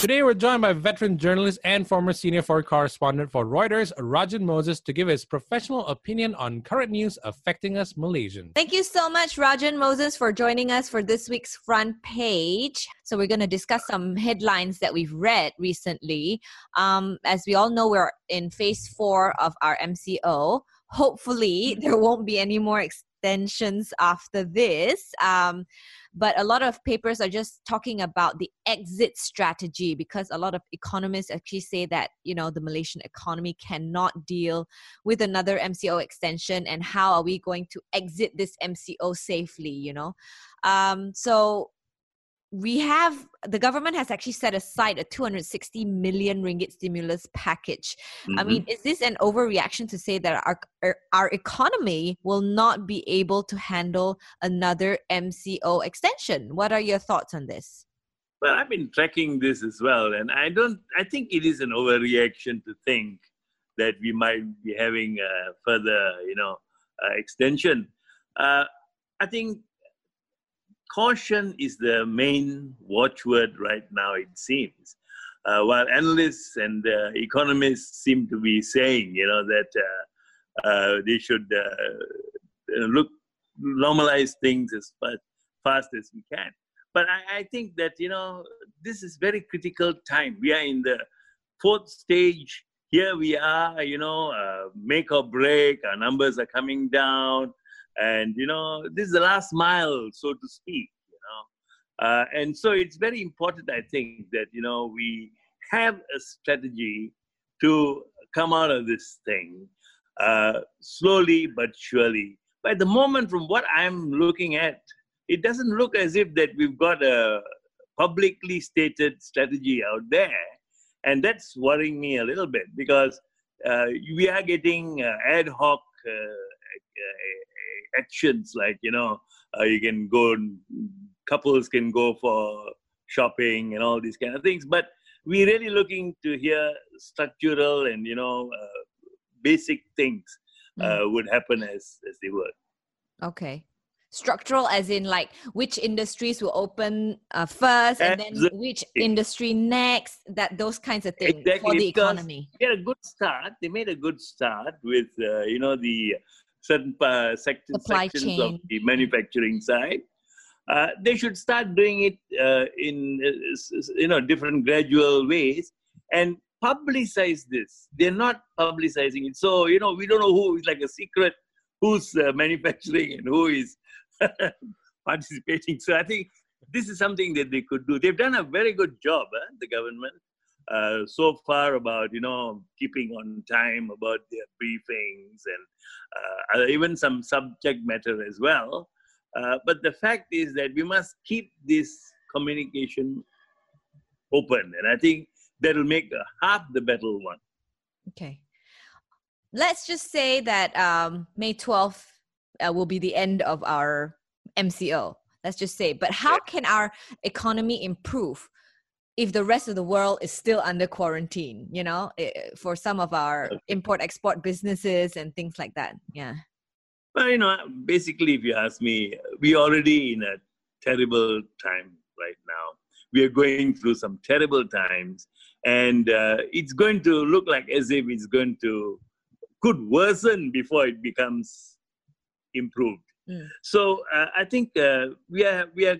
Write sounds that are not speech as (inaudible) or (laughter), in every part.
Today, we're joined by veteran journalist and former senior foreign correspondent for Reuters, Rajan Moses, to give his professional opinion on current news affecting us Malaysians. Thank you so much, Rajan Moses, for joining us for this week's front page. So, we're going to discuss some headlines that we've read recently. Um, as we all know, we're in phase four of our MCO. Hopefully, (laughs) there won't be any more extensions after this. Um, but a lot of papers are just talking about the exit strategy because a lot of economists actually say that you know the malaysian economy cannot deal with another mco extension and how are we going to exit this mco safely you know? Um, so we have the government has actually set aside a 260 million ringgit stimulus package. Mm-hmm. I mean, is this an overreaction to say that our, our, our economy will not be able to handle another MCO extension? What are your thoughts on this? Well, I've been tracking this as well, and I don't. I think it is an overreaction to think that we might be having a further, you know, uh, extension. Uh, I think caution is the main watchword right now, it seems. Uh, while analysts and uh, economists seem to be saying, you know, that uh, uh they should uh, look normalize things as fast as we can. But I, I, think that you know this is very critical time. We are in the fourth stage. Here we are, you know, uh, make or break. Our numbers are coming down and you know this is the last mile so to speak you know. Uh, and so it's very important i think that you know we have a strategy to come out of this thing uh, slowly but surely. But at the moment from what i'm looking at it doesn't look as if that we've got a publicly stated strategy out there. And that's worrying me a little bit because uh, we are getting uh, ad hoc uh, actions like you know uh, you can go couples can go for shopping and all these kind of things. But we're really looking to hear structural and you know uh, basic things uh, mm. would happen as as they would okay. Structural as in like which industries will open uh, first and then which industry next that those kinds of things exactly, for the economy. they had a good start. They made a good start with uh, you know the certain uh, sections, sections chain. of the manufacturing side. Uh, they should start doing it uh, in uh, you know different gradual ways and publicize this. They're not publicizing it, so you know we don't know who is like a secret who's uh, manufacturing and who is (laughs) participating. So I think this is something that they could do. They've done a very good job, eh, the government, uh, so far about you know keeping on time about their briefings and uh, even some subject matter as well. Uh, but the fact is that we must keep this communication open, and I think that will make half the battle won. Okay, let's just say that um, May twelfth uh, will be the end of our MCO. Let's just say, but how can our economy improve? If the rest of the world is still under quarantine you know eh, eh, for some of our import export businesses and things like that yeah. Well you know basically if you ask me we're already in a terrible time right now. We are going through some terrible times and uh, it's going to look like as if it's going to could worsen before it becomes improved. Mm. so uh, i think uh, we are we are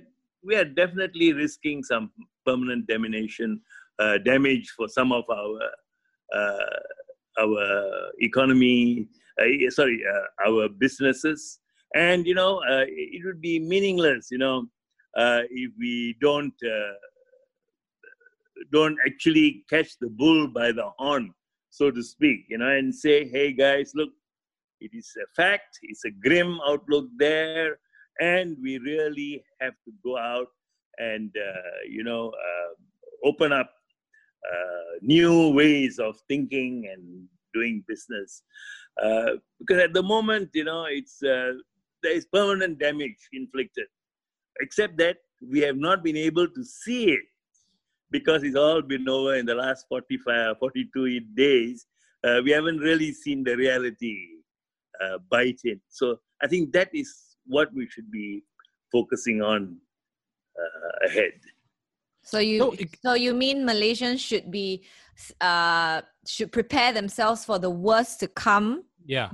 we are definitely risking some permanent damnation, uh, damage for some of our uh, our economy. Uh, sorry, uh, our businesses, and you know, it would be meaningless, you know, if we don't don't actually catch the bull by the horn, so to speak, you know, and say, hey guys, look, it is a fact, it's a grim outlook there, and we really have to go out and uh, you know uh, open up uh, new ways of thinking and doing business. Because at the moment you know it's there is permanent damage inflicted except that we have not been able to see it because it's all been over in the last 45 42 days. Uh, we haven't really seen the reality uh, bite in. So i think that is what we should be focusing on uh, ahead. So you No, it- so you mean Malaysians should be uh should prepare themselves for the worst to come? Yeah.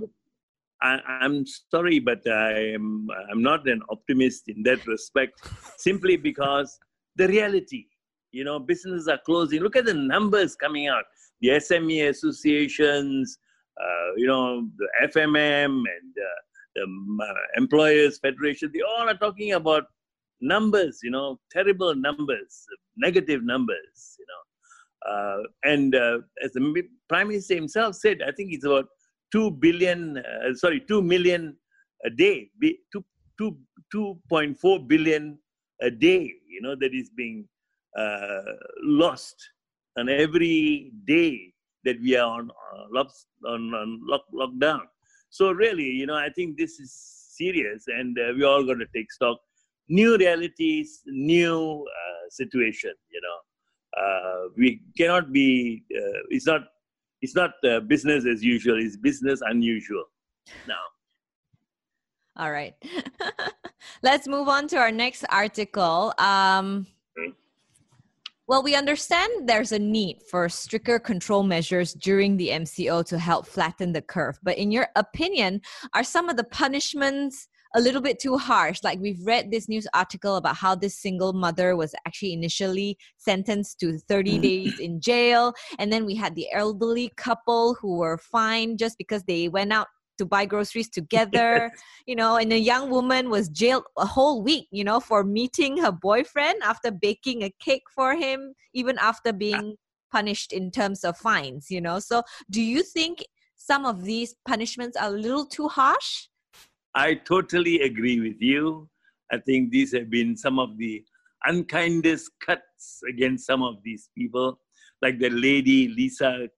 I, I'm sorry, but I am I'm not an optimist in that respect, (laughs) simply because the reality, you know, businesses are closing. Look at the numbers coming out. The SME associations, uh, you know, the FMM and uh, the um, uh, Employers Federation, they all are talking about numbers, you know, terrible numbers, negative numbers, you know. Uh, and uh, as the Prime Minister himself said, I think it's about 2 billion, uh, sorry, 2 million a day, be- two, two, 2.4 billion a day, you know, that is being uh, lost on every day that we are on, uh, on, on lock, lockdown. So really, you know, I think this is serious and uh, we all got to take stock. New realities, new uh, situation, you know. Uh, we cannot be, uh, it's not it's not uh, business as usual it's business unusual now All right. (laughs) Let's move on to our next article. Um, Okay. well, we understand there's a need for stricter control measures during the MCO to help flatten the curve. But in your opinion, are some of the punishments a little bit too harsh? Like we've read this news article about how this single mother was actually initially sentenced to 30 mm. days in jail. And then we had the elderly couple who were fined just because they went out to buy groceries together (laughs) you know, and a young woman was jailed a whole week, you know, for meeting her boyfriend after baking a cake for him, even after being punished in terms of fines, you know. So, do you think some of these punishments are a little too harsh? I totally agree with you. I think these have been some of the unkindest cuts against some of these people like the lady lisa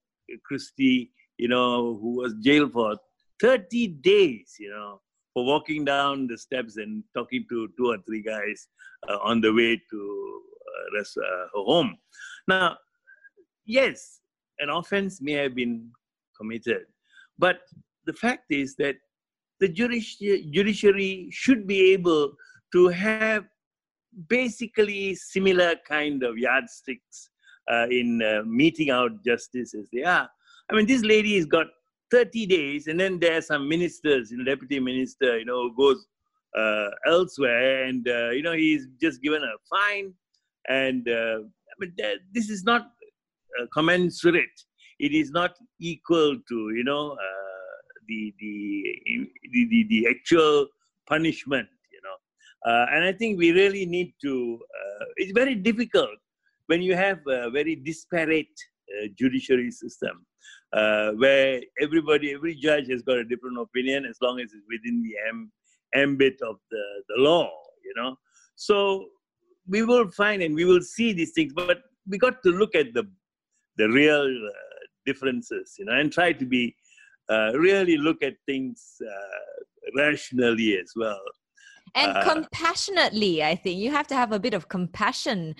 christie you know who was jailed for 30 days you know for walking down the steps and talking to two or three guys uh, on the way to uh, res- uh, her home. Now yes an offense may have been committed but the fact is that the judiciary should be able to have basically similar kind of yardsticks uh, in uh, meting out justice as they are. I mean, this lady has got 30 days, and then there are some ministers, you know, deputy minister, you know, goes uh, elsewhere, and uh, you know, he's just given a fine, and uh, I mean, this is not uh, commensurate. It is not equal to, you know, the, the the the the actual punishment. You know, uh, and I think we really need to. Uh, it's very difficult when you have a very disparate uh, judiciary system uh, where everybody, every judge has got a different opinion as long as it's within the am- ambit of the, the law, you know. So we will find and we will see these things, but we got to look at the, the real uh, differences, you know, and try to be, uh, really look at things uh, rationally as well. And Uh, compassionately, I think you have to have a bit of compassion,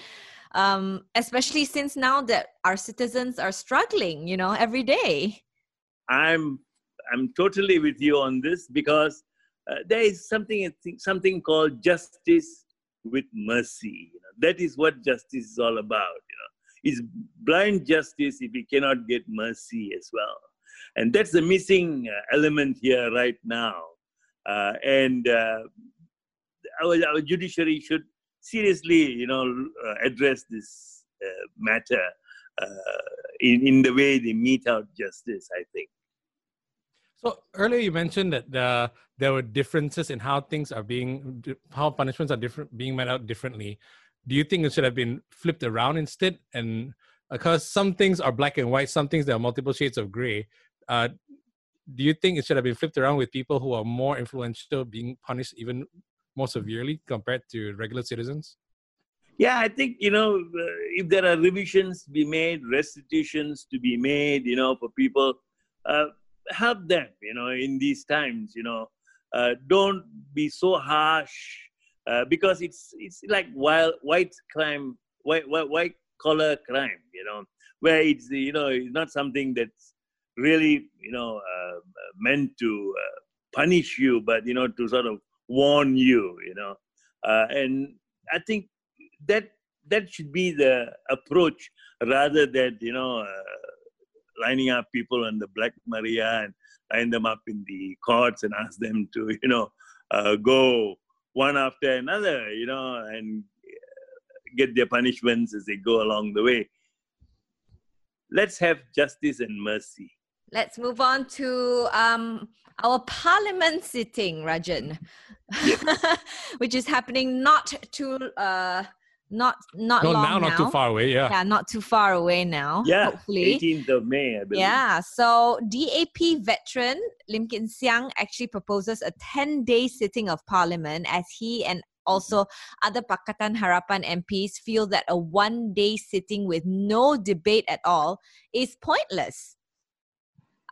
um, especially since now that our citizens are struggling, you know, every day. I'm I'm totally with you on this because uh, there is something something called justice with mercy. You know, that is what justice is all about. You know, it's blind justice if we cannot get mercy as well, and that's the missing uh, element here right now. Uh, and uh, our, our judiciary should seriously, you know, uh, address this uh, matter uh, in in the way they mete out justice. I think. So earlier you mentioned that the, there were differences in how things are being, how punishments are different, being met out differently. Do you think it should have been flipped around instead? And because some things are black and white, some things there are multiple shades of gray. Uh, do you think it should have been flipped around with people who are more influential being punished even more severely compared to regular citizens? Yeah, I think you know uh, if there are revisions to be made, restitutions to be made, you know, for people, uh, help them, you know, in these times, you know, uh, don't be so harsh uh, because it's it's like wild white crime, white white, white collar crime, you know, where it's you know it's not something that's really you know uh, meant to uh, punish you, but you know to sort of warn you, you know, uh, and I think that that should be the approach rather than you know uh, lining up people on the Black Maria and line them up in the courts and ask them to you know uh, go one after another, you know, and get their punishments as they go along the way. Let's have justice and mercy. Let's move on to um, our parliament sitting, Rajan, yes. (laughs) which is happening not too uh, not not no, long now, now. not too far away. Yeah, yeah, not too far away now. Yeah, hopefully, 18th of May, I believe. Yeah, so DAP veteran Lim Kit Siang actually proposes a 10-day sitting of parliament as he and also other Pakatan Harapan MPs feel that a one-day sitting with no debate at all is pointless.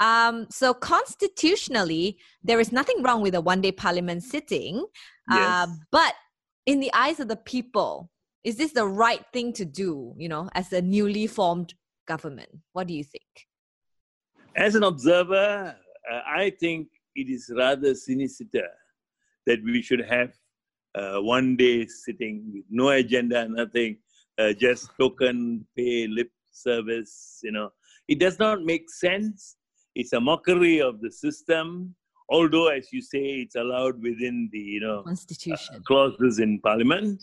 Um, so constitutionally, there is nothing wrong with a one-day parliament sitting, uh, Yes. but in the eyes of the people, is this the right thing to do? You know, as a newly formed government, what do you think? As an observer, uh, I think it is rather sinister that we should have uh, one day sitting with no agenda, nothing, uh, just token pay lip service. You know, it does not make sense. It's a mockery of the system. Although, as you say, it's allowed within the you know Constitution. clauses in parliament.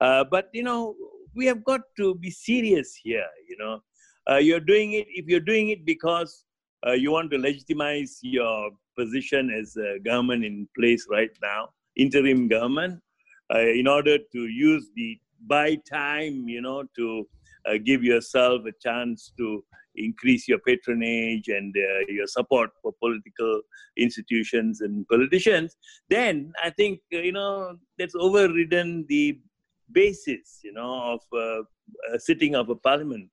Uh, but you know, we have got to be serious here. You know, uh, you're doing it if you're doing it because uh, you want to legitimize your position as a government in place right now, interim government, uh, in order to use the buy time, you know, to uh, give yourself a chance to increase your patronage and uh, your support for political institutions and politicians, then I think, uh, you know, that's overridden the basis, you know, of uh, sitting of a parliament.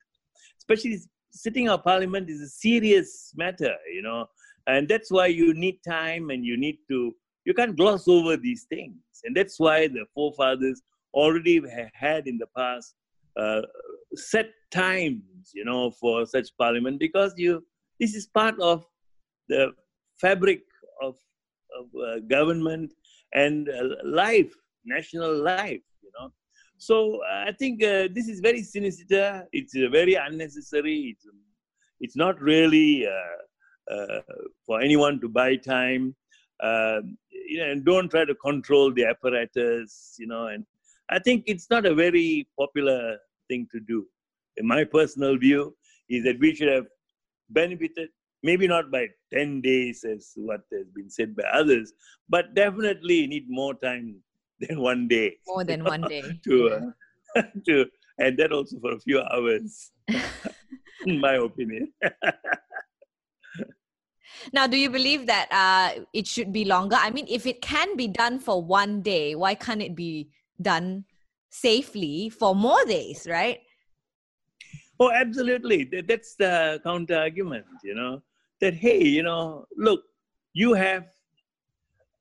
Especially sitting of a parliament is a serious matter, you know, and that's why you need time and you need to, you can't gloss over these things. And that's why the forefathers already had in the past uh, set times, you know, for such parliament because you, this is part of the fabric of, of uh, government and uh, life, national life, you know. So I think uh, this is very sinister. It's uh, very unnecessary. It's, it's not really uh, for anyone to buy time. Um you know, and don't try to control the apparatus. You know, and I think it's not a very popular thing to do. In my personal view, is that we should have benefited maybe not by 10 days as what has been said by others, but definitely need more time (laughs) than one day More than one day. (laughs) to, uh, (laughs) to and that also for a few hours, in my opinion. Now, do you believe that uh, it should be longer? I mean, if it can be done for one day, why can't it be done safely for more days, right? Oh, absolutely. That's the counter argument, you know, that, hey, you know, look, you have,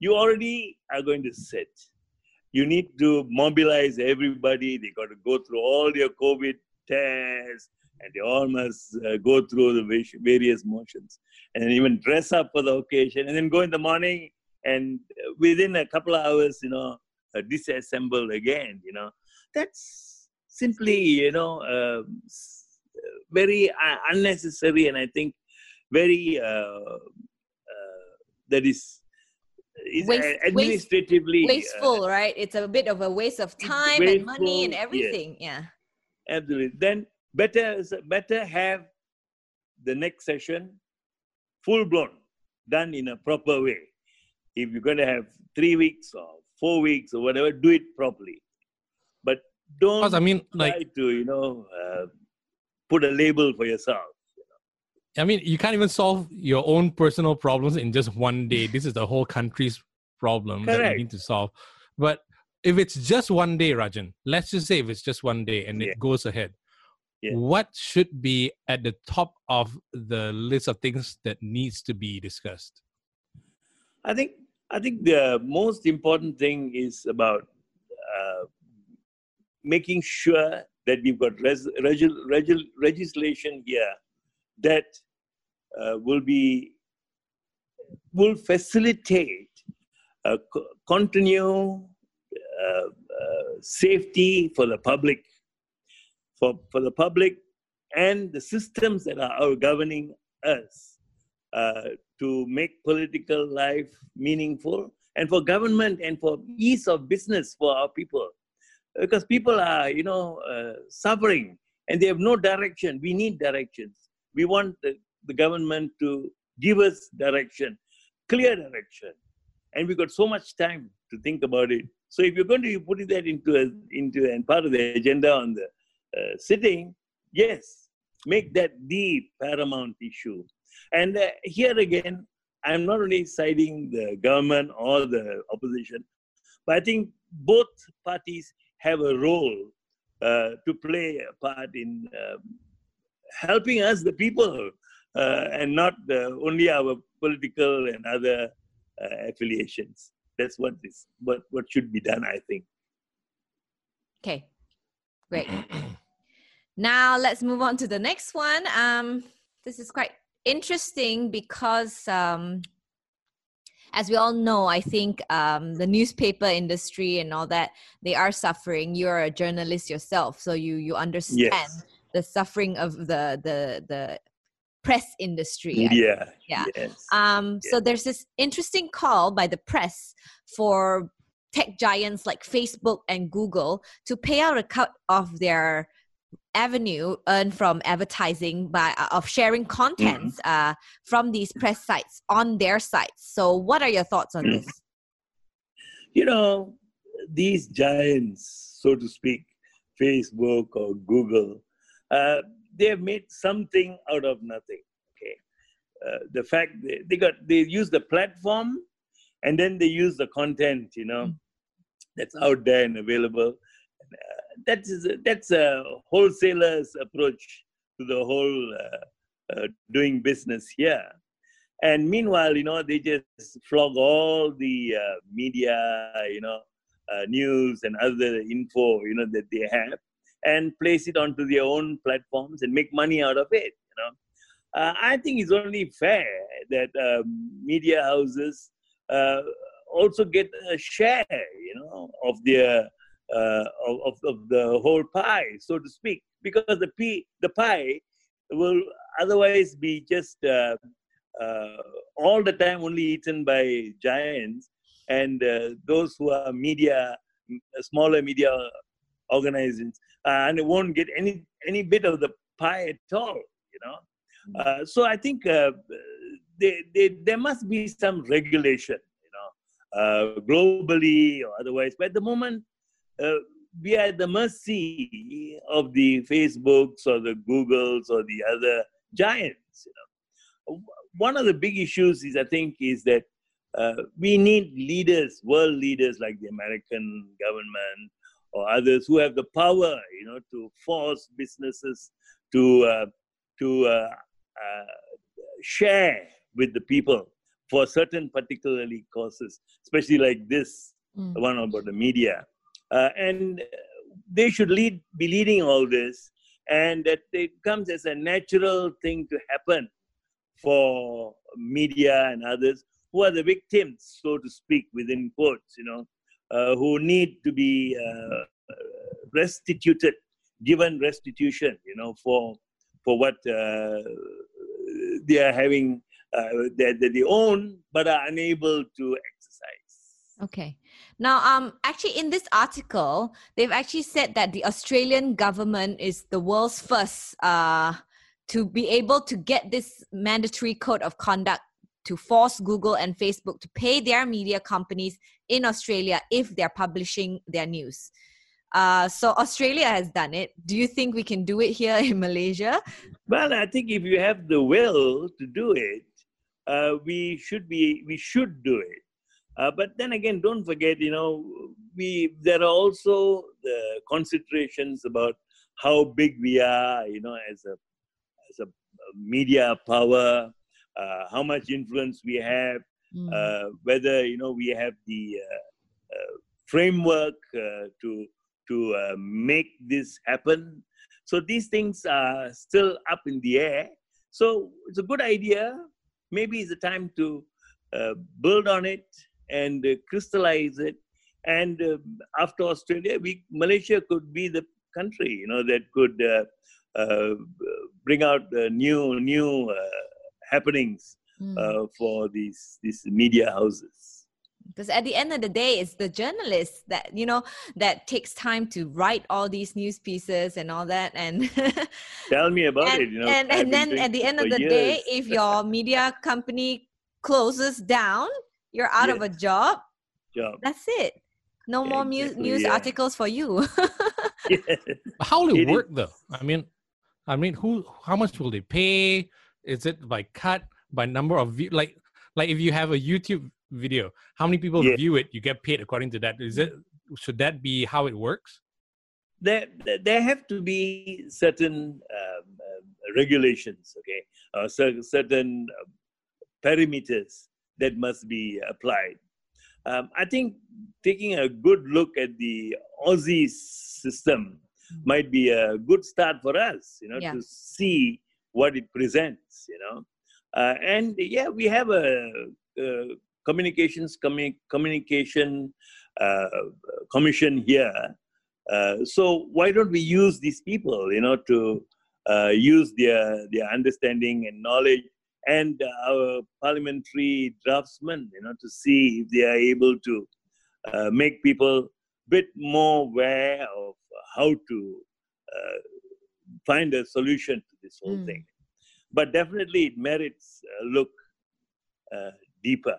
you already are going to sit. You need to mobilize everybody. They got to go through all your COVID tests and they all must uh, go through the various motions and even dress up for the occasion and then go in the morning and uh, within a couple of hours, you know, uh, disassemble again, you know. That's simply, you know, uh, very uh, unnecessary and I think very, uh, uh, that is, is Waste- uh, administratively uh, Wasteful, right? It's a bit of a waste of time and money and wasteful, yes. everything. Yeah. Absolutely. Then better better have the next session full blown, done in a proper way. If you're going to have three weeks or four weeks or whatever, do it properly. But don't I mean, try like, to you know uh, put a label for yourself. I mean, you can't even solve your own personal problems in just one day. This is the whole country's problem that we need to solve. But if it's just one day, Rajan, let's just say if it's just one day and Yeah. it goes ahead, Yeah. what should be at the top of the list of things that needs to be discussed? I think I think the most important thing is about uh, making sure that we've got res- regu- regu- legislation here that uh, will be will facilitate uh, co- continue uh, uh, safety for the public for, for the public and the systems that are governing us uh, to make political life meaningful and for government and for ease of business for our people. Because people are you know uh, suffering and they have no direction. We need directions. We want the, the government to give us direction clear direction. And we've got so much time to think about it. So if you're going to put that into a, into and part of the agenda on the uh, sitting yes make that the paramount issue and uh, here again i'm not only citing the government or the opposition but i think both parties have a role uh, to play a part in um, helping us, the people, uh, and not uh, only our political and other uh, affiliations. That's what is what what should be done, I think. Okay, great. (clears throat) now let's move on to the next one. Um, this is quite interesting because um, as we all know, I think um, the newspaper industry and all that they are suffering. You're a journalist yourself, so you you understand yes. the suffering of the the the press industry. Yeah, yeah. Yes. Um, yes. So there's this interesting call by the press for tech giants like Facebook and Google to pay out a cut of their avenue earned from advertising by uh, of sharing contents mm-hmm. uh, from these press sites on their sites. So, what are your thoughts on this? (clears throat) You know, these giants, so to speak, Facebook or Google, uh, they have made something out of nothing. Okay, uh, the fact they, they got they use the platform, and then they use the content. You know, mm-hmm. that's out there and available that is a, that's a wholesaler's approach to the whole uh, uh, doing business here. And meanwhile, you know, they just flog all the uh, media, you know, uh, news and other info, you know, that they have, and place it onto their own platforms and make money out of it. You know, uh, I think it's only fair that um, media houses uh, also get a share, you know, of their uh, of, of the whole pie, so to speak, because the pie, the pie will otherwise be just uh, uh, all the time only eaten by giants and uh, those who are media, smaller media organizations, uh, and it won't get any any bit of the pie at all. You know, hmm. uh, so I think they, they, there must be some regulation. You know, globally or otherwise. But at the moment, uh, we are at the mercy of the Facebooks or the Googles or the other giants. You know. One of the big issues is, I think, is that uh, we need leaders, world leaders like the American government or others who have the power, you know, to force businesses to uh, to uh, uh share with the people for certain particularly causes, especially like this mm. one about the media. Uh, and they should lead, be leading all this, and that it comes as a natural thing to happen for media and others who are the victims, so to speak, within quotes, you know, uh, who need to be uh, restituted, given restitution, you know, for for what uh, they are having uh, that, that they own but are unable to. Okay. Now, um, actually, in this article, they've actually said that the Australian government is the world's first uh, to be able to get this mandatory code of conduct to force Google and Facebook to pay their media companies in Australia if they're publishing their news. Uh, so Australia has done it. Do you think we can do it here in Malaysia? Well, I think if you have the will to do it, uh, we should be we should do it. Uh, but then again, don't forget, you know, we there are also the considerations about how big we are, you know, as a as a media power, uh, how much influence we have, mm. uh, whether you know we have the uh, uh, framework uh, to to make this happen. So these things are still up in the air. So it's a good idea. Maybe it's a time to build on it and uh, crystallize it. And uh, after Australia, we Malaysia could be the country. You know that could uh, uh, bring out uh, new new uh, happenings Mm. uh, for these these media houses. because at the end of the day it's the journalists that you know that takes time to write all these news pieces and all that and (laughs) Tell me about and, it. You know, and, and then at the end of the day if your media company closes down you're out of a job job. that's it no Yeah, more mu- exactly, news yeah. articles for you (laughs) How will It it is- work though? I mean, I mean, who? How much will they pay? Is it by cut by number of view? Like, like if you have a YouTube video, how many people Yeah. view it? You get paid according to that. Is it? Should that be how it works? there there- there have to be certain um, um, regulations okay uh, cer- certain uh, parameters that must be applied. Um, i think taking a good look at the aussie system might be a good start for us you know Yeah. to see what it presents you know. Uh, and yeah we have a, uh communications commu- communication uh, commission here. Uh, so why don't we use these people, you know, to uh, use their their understanding and knowledge and our parliamentary draftsmen, you know, to see if they are able to uh, make people a bit more aware of how to uh, find a solution to this whole Mm. thing. But definitely, it merits a look uh, deeper.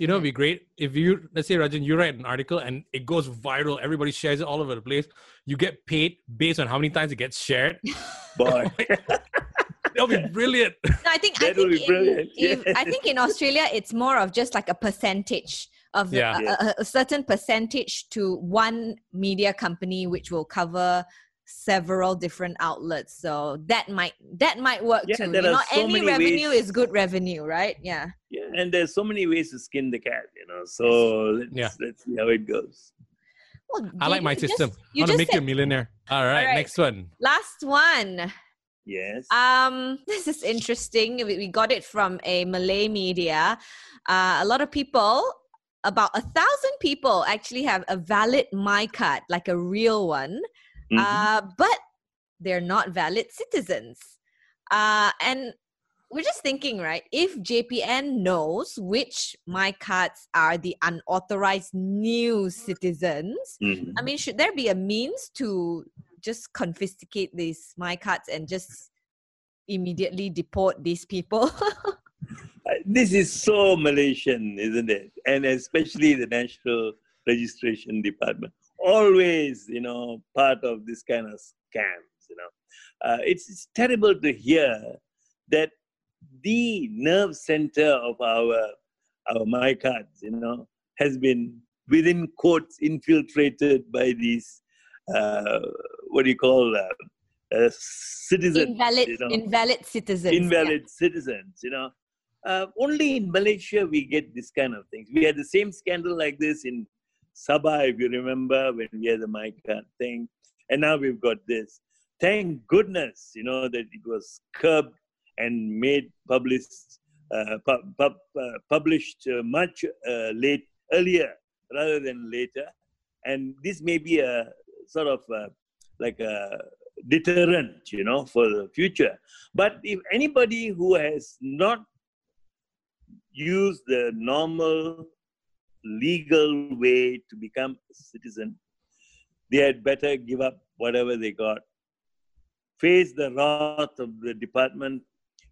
You know, it'd be great if you, let's say, Rajan, you write an article and it goes viral. Everybody shares it all over the place. You get paid based on how many times it gets shared. Boy, (laughs) That'll be brilliant. (laughs) No, I think I That would think be brilliant, In, if, I think in Australia it's more of just like a percentage of Yeah. a- a, a certain percentage to one media company, which will cover several different outlets. So that might that might work Yeah, too. there You know, so any revenue ways- is good revenue, right? Yeah. yeah, and there's so many ways to skin the cat, you know. So let's, Yeah. let's see how it goes. Well, I like you my just- system. you I want to just make you a millionaire. All right, right. next one. Last one. Yes. Um, (laughs) this is interesting. We, we got it from a Malay media. Uh, a lot of people, about a thousand people, actually have a valid MyKad, like a real one, Mhm. uh, but they're not valid citizens. Uh, and we're just thinking, right? If JPN knows which MyKads are the unauthorized new citizens, Mhm. I mean, should there be a means to just confiscate these MyKads and just immediately deport these people? (laughs) Uh, this is so Malaysian, isn't it? And especially the National Registration Department, always, you know, part of this kind of scams. You know, uh, it's, it's terrible to hear that the nerve center of our our MyKads, you know, has been within quotes infiltrated by these uh, what do you call uh, citizens, invalid, you know. invalid citizens. yeah. invalid citizens you know. Uh, only in malaysia we get this kind of things. We had the same scandal like this in sabah if you remember when we had the mica thing. And now we've got this. Thank goodness you know that it was curbed and made published uh, pub, pub, uh, published uh, much uh, late earlier rather than later. And this may be a sort of uh like a deterrent you know for the future. But if anybody who has not used the normal legal way to become a citizen, they had better give up whatever they got, face the wrath of the department,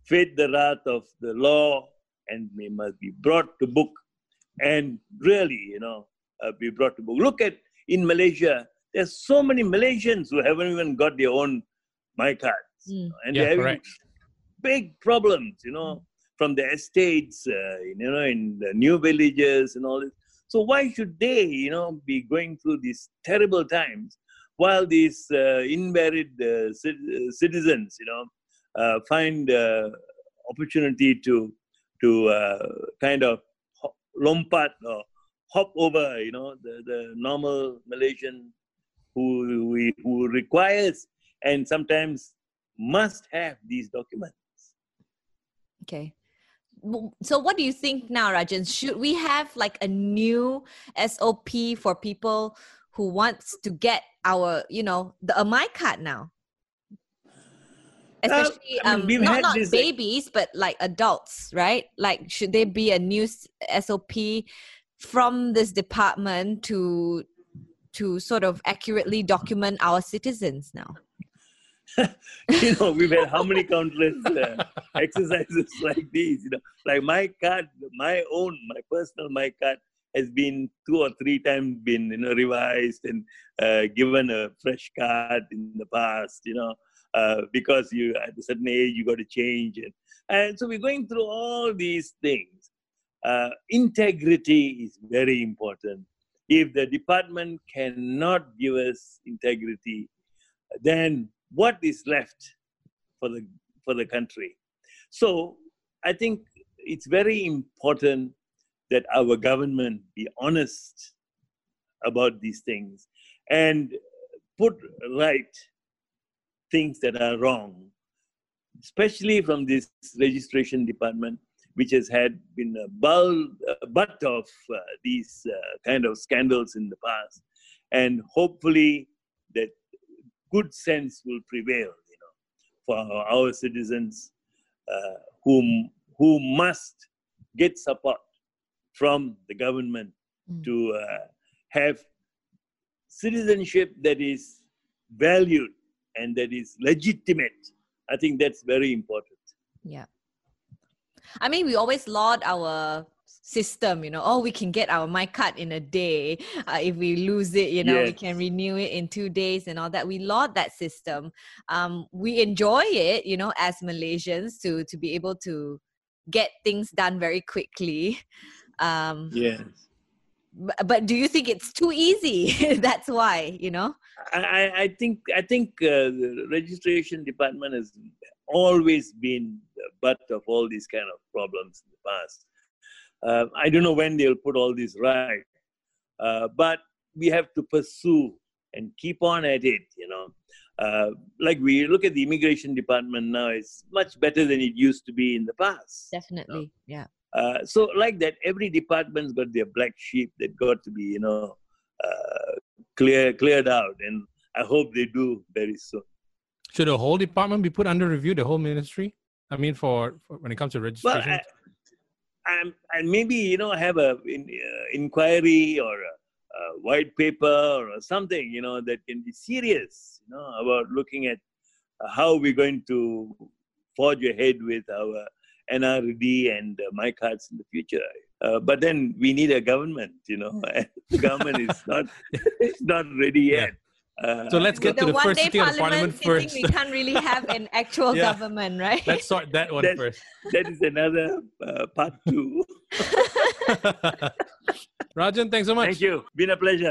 face the wrath of the law, and they must be brought to book. And really, you know, uh, be brought to book. Look at in Malaysia, there's so many Malaysians who haven't even got their own MyKads, Mm. and Yeah, they're having correct. big problems, you know, from the estates, uh, you know, in the new villages and all this. So why should they, you know, be going through these terrible times while these uh, invalid uh, cit- uh, citizens, you know, uh, find uh, opportunity to to uh, kind of ho- lompat or hop over, you know, the, the normal Malaysian who we, who requires and sometimes must have these documents. Okay. So, what do you think now, Rajan? Should we have like a new SOP for people who wants to get our, you know, the a MyKad now? Especially I mean, um, not, not this- babies, but like adults, right? Like, should there be a new SOP from this department to to sort of accurately document our citizens now? (laughs) you know, we've had how many countless uh, exercises (laughs) like these. You know, like my card, my own, my personal my card has been two or three times been you know revised and uh, given a fresh card in the past. You know, uh, because you at a certain age you got to change it, and so we're going through all these things. Uh, integrity is very important. If the department cannot give us integrity, then what is left for the for the country? So i think it's very important that our government be honest about these things and put right things that are wrong especially from this registration department which has had been a bull, butt of uh, these uh, kind of scandals in the past and hopefully that good sense will prevail, you know, for our citizens uh, whom who must get support from the government Mm. to uh, have citizenship that is valued and that is legitimate. I think that's very important. Yeah. I mean, we always laud our system, you know, oh, we can get our MyKad in a day. Uh, if we lose it, you know, we can renew it in two days and all that. We laud that system. Um, we enjoy it, you know, as Malaysians to to be able to get things done very quickly. (laughs) Um, Yes. But, but do you think it's too easy? (laughs) That's why, you know. I, I- I think I think uh, the registration department has always been the butt of all these kind of problems in the past. Uh, I don't know when they'll put all this right, uh, but we have to pursue and keep on at it. You know, uh, like we look at the immigration department now; it's much better than it used to be in the past. Definitely. Yeah. Uh, so like that, every department's got their black sheep that got to be, you know, uh, clear cleared out, and I hope they do very soon. Should the whole department be put under review? The whole ministry? I mean, for, for when it comes to Well, registration. I, I'm, and maybe you know have a in, uh, inquiry or a, a white paper or something, you know, that can be serious, you know, about looking at how we're going to forge ahead with our NRD and uh, MyKads in the future. Uh, but then we need a government, you know, the government is not (laughs) it's not ready Yeah. yet. Uh, So let's get to the the one first day sitting of the parliament parliament first. we can't really have an (laughs) actual Yeah. government, right? Let's sort that one That- first. that is another uh, part two. (laughs) Rajan, thanks so much. Thank you. Been a pleasure.